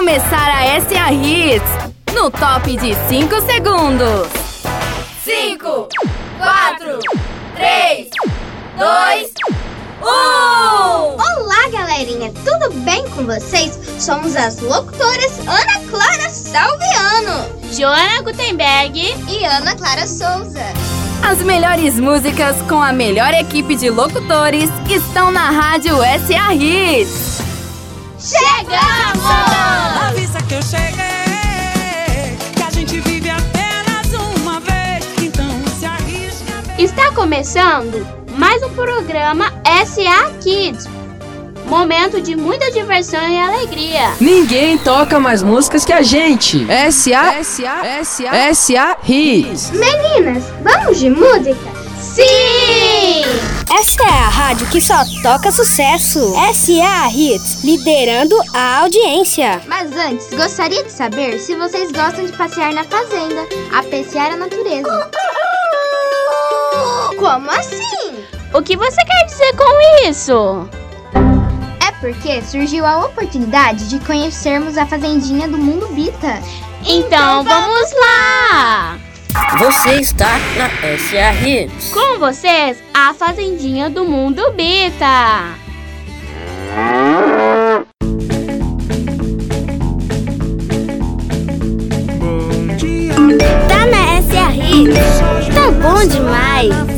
começar a SA Hits no top de 5 segundos. 5, 4, 3, 2, 1. Olá, galerinha, tudo bem com vocês? Somos as locutoras Ana Clara Salviano, Joana Gutenberg e Ana Clara Souza. As melhores músicas com a melhor equipe de locutores estão na Rádio SA Hits. Chegamos! Começando mais um programa SA Kids. Momento de muita diversão e alegria. Ninguém toca mais músicas que a gente. S.A. S.A. S.A. S.A. Hits. Meninas, vamos de música? Sim! Esta é a rádio que só toca sucesso. SA Hits, liderando a audiência. Mas antes, gostaria de saber se vocês gostam de passear na fazenda, apreciar a natureza. Como assim? O que você quer dizer com isso? É porque surgiu a oportunidade de conhecermos a fazendinha do Mundo Bita. Então vamos lá! Você está na SA Hits. Com vocês, a Fazendinha do Mundo Bita. Bom dia, Tá na SA Hits. Tá bom demais.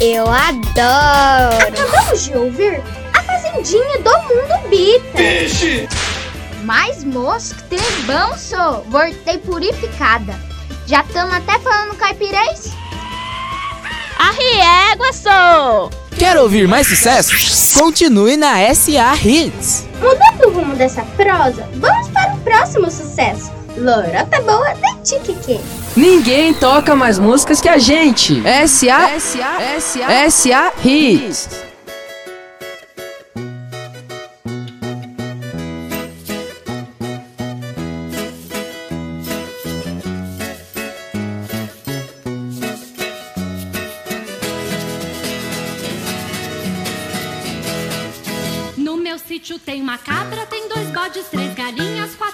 Eu adoro. Acabamos de ouvir a fazendinha do Mundo Bita. Mais moço que tem bom, sou. Voltei purificada. Já estamos até falando caipirês? A Riégua sou! Quer ouvir mais sucessos? Continue na S.A. Hits. Mudando o rumo dessa prosa, vamos para o próximo sucesso. Lorota boa da Tiquique. Ninguém toca mais músicas que a gente. S.A. S.A. S.A. S.A. Hits. No meu sítio tem uma cabra, tem dois bodes, três galinhas, quatro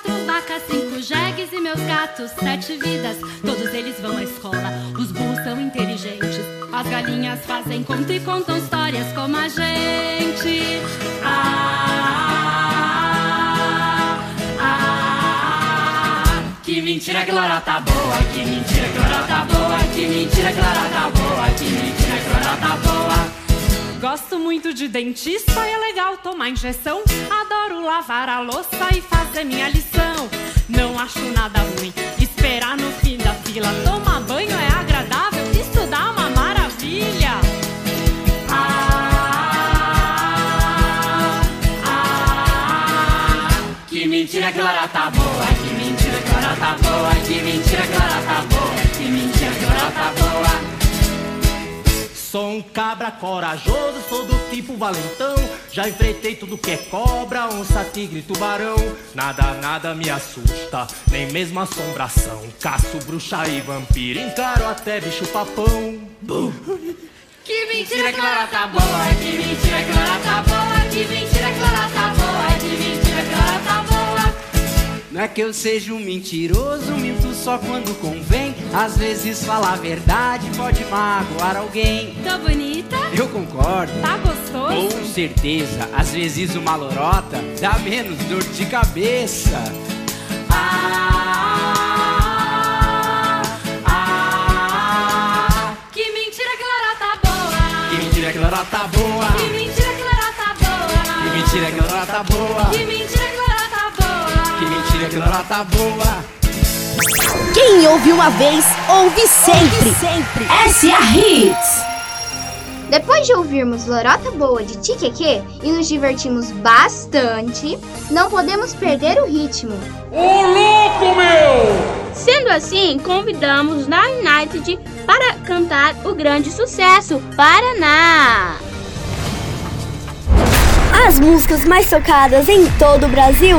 cinco jegues e meus gatos, sete vidas. Todos eles vão à escola, os burros são inteligentes. As galinhas fazem conta e contam histórias como a gente. Ah, ah, ah. que mentira que lorota boa, que mentira que lorota boa, que mentira que lorota boa, que mentira que lorota boa. Gosto muito de dentista, é legal tomar injeção. Adoro lavar a louça e fazer minha lição. Não acho nada ruim esperar no fim da fila. Tomar banho é agradável, estudar é uma maravilha. Ah, ah, ah, que mentira que ela tá boa, que mentira que ela tá boa, que mentira que ela tá boa, que mentira que ela tá boa. Sou um cabra corajoso, sou do tipo valentão. Já enfrentei tudo que é cobra, onça, tigre, tubarão. Nada, nada me assusta, nem mesmo assombração. Caço, bruxa e vampiro, encaro até bicho papão. Bum. Que mentira que Clara tá boa, que mentira que Clara tá boa, que mentira que Clara tá boa, é que eu seja um mentiroso, minto só quando convém. Às vezes falar a verdade pode magoar alguém. Tô bonita? Eu concordo. Tá gostoso? Com certeza, às vezes uma lorota dá menos dor de cabeça. Ah, ah, que mentira que lorota boa. Que mentira que lorota boa. Que mentira que lorota boa. Que mentira que lorota boa. Que mentira que lorota que mentira que lorota boa. Quem ouve uma vez, ouve sempre. Ouve sempre. S.A. Hits. Depois de ouvirmos Lorota Boa de Tiqueque e nos divertimos bastante, não podemos perder o ritmo. Ô louco, meu! Sendo assim, convidamos na United para cantar o grande sucesso Paraná. As músicas mais tocadas em todo o Brasil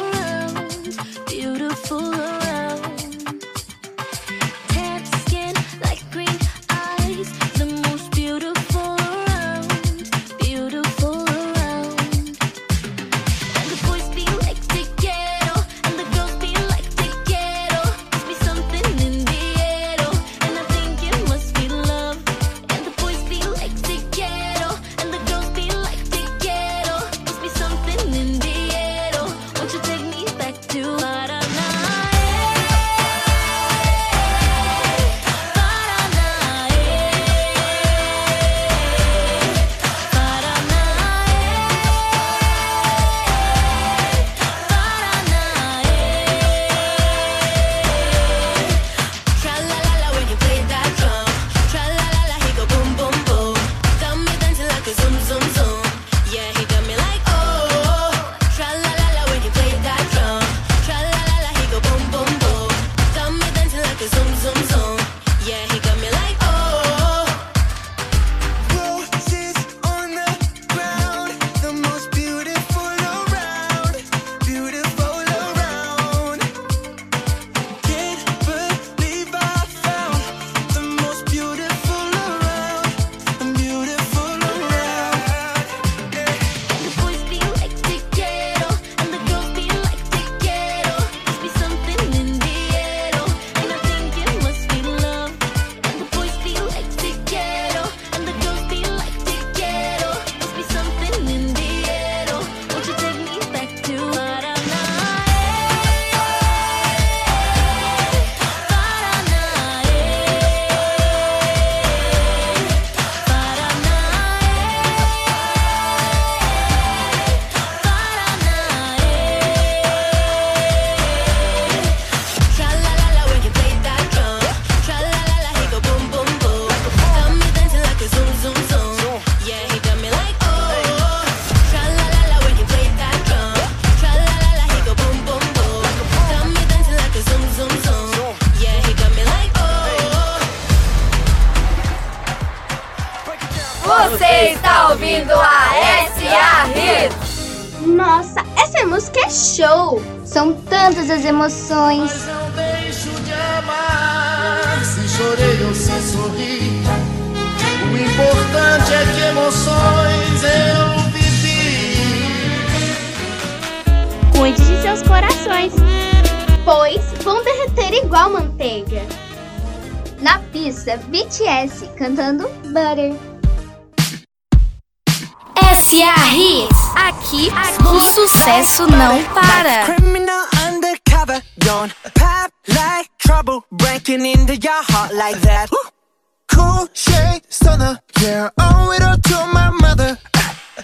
as emoções. Mas não deixo de amar. Se chorei ou se sorri. O importante é que emoções eu vivi. Cuide de seus corações, pois vão derreter igual manteiga. Na pista, BTS cantando Butter. SA Hits. Aqui, aqui o sucesso não para. Don't pop like trouble breaking like that. cool shade stunner. Yeah, owe it all to my mother.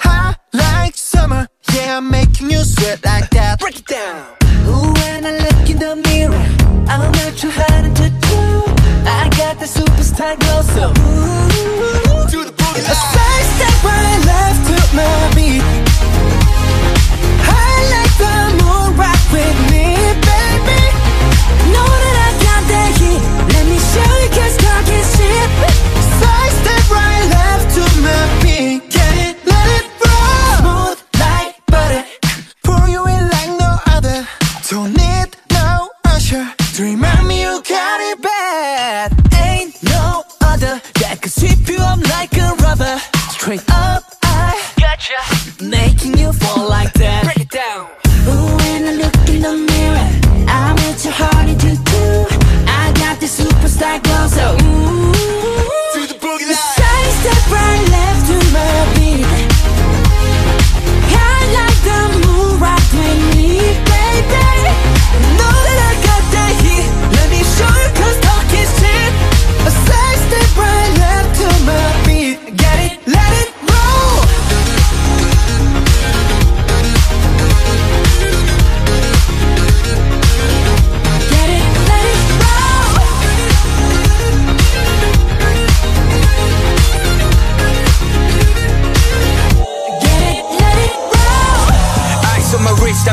Hot like summer. Yeah, I'm making you sweat like that. Break it down. Ooh, when I look in the mirror, I'm not too hard to do. I got the superstar glow, so ooh, do the boogie my beat.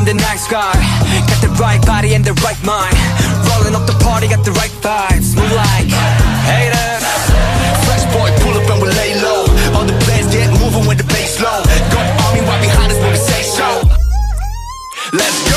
I'm the nice guy. Got the right body and the right mind. Rolling up the party, got the right vibes. Move like haters. Fresh boy, pull up and we lay low. All the players get moving with the bass low. Got army right behind us when we say so. Let's go.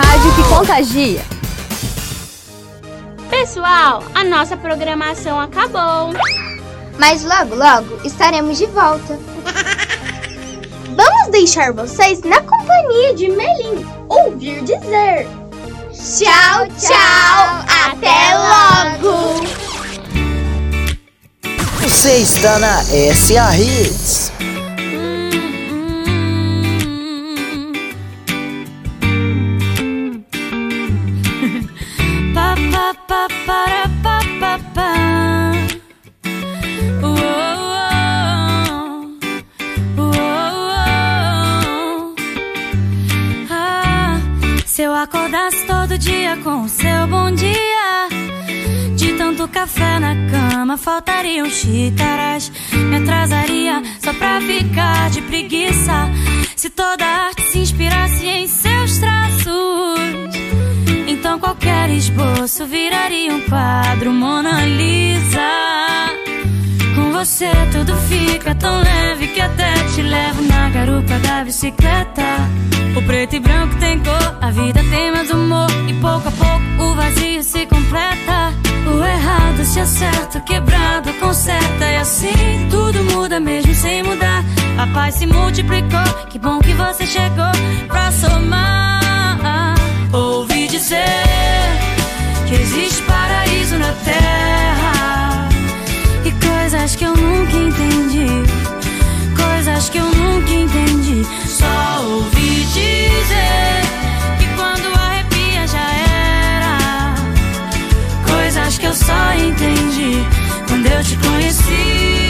Rádio que contagia. Pessoal, a nossa programação acabou. Mas logo, logo estaremos de volta. Vamos deixar vocês na companhia de Melim. Ouvir dizer. Tchau, tchau. Até logo. Você está na SA Hits. Café na cama faltariam xícaras. Me atrasaria só pra ficar de preguiça. Se toda arte se inspirasse em seus traços. Então qualquer esboço viraria um quadro Mona Lisa. Você tudo fica tão leve que até te levo na garupa da bicicleta. O preto e branco tem cor, a vida tem mais humor. E pouco a pouco o vazio se completa. O errado se acerta, o quebrado conserta. E assim tudo muda mesmo sem mudar. A paz se multiplicou, que bom que você chegou pra somar. Ouvi dizer que existe paraíso na terra coisas que eu nunca entendi, coisas que eu nunca entendi. Só ouvi dizer que quando arrepia já era, coisas que eu só entendi quando eu te conheci.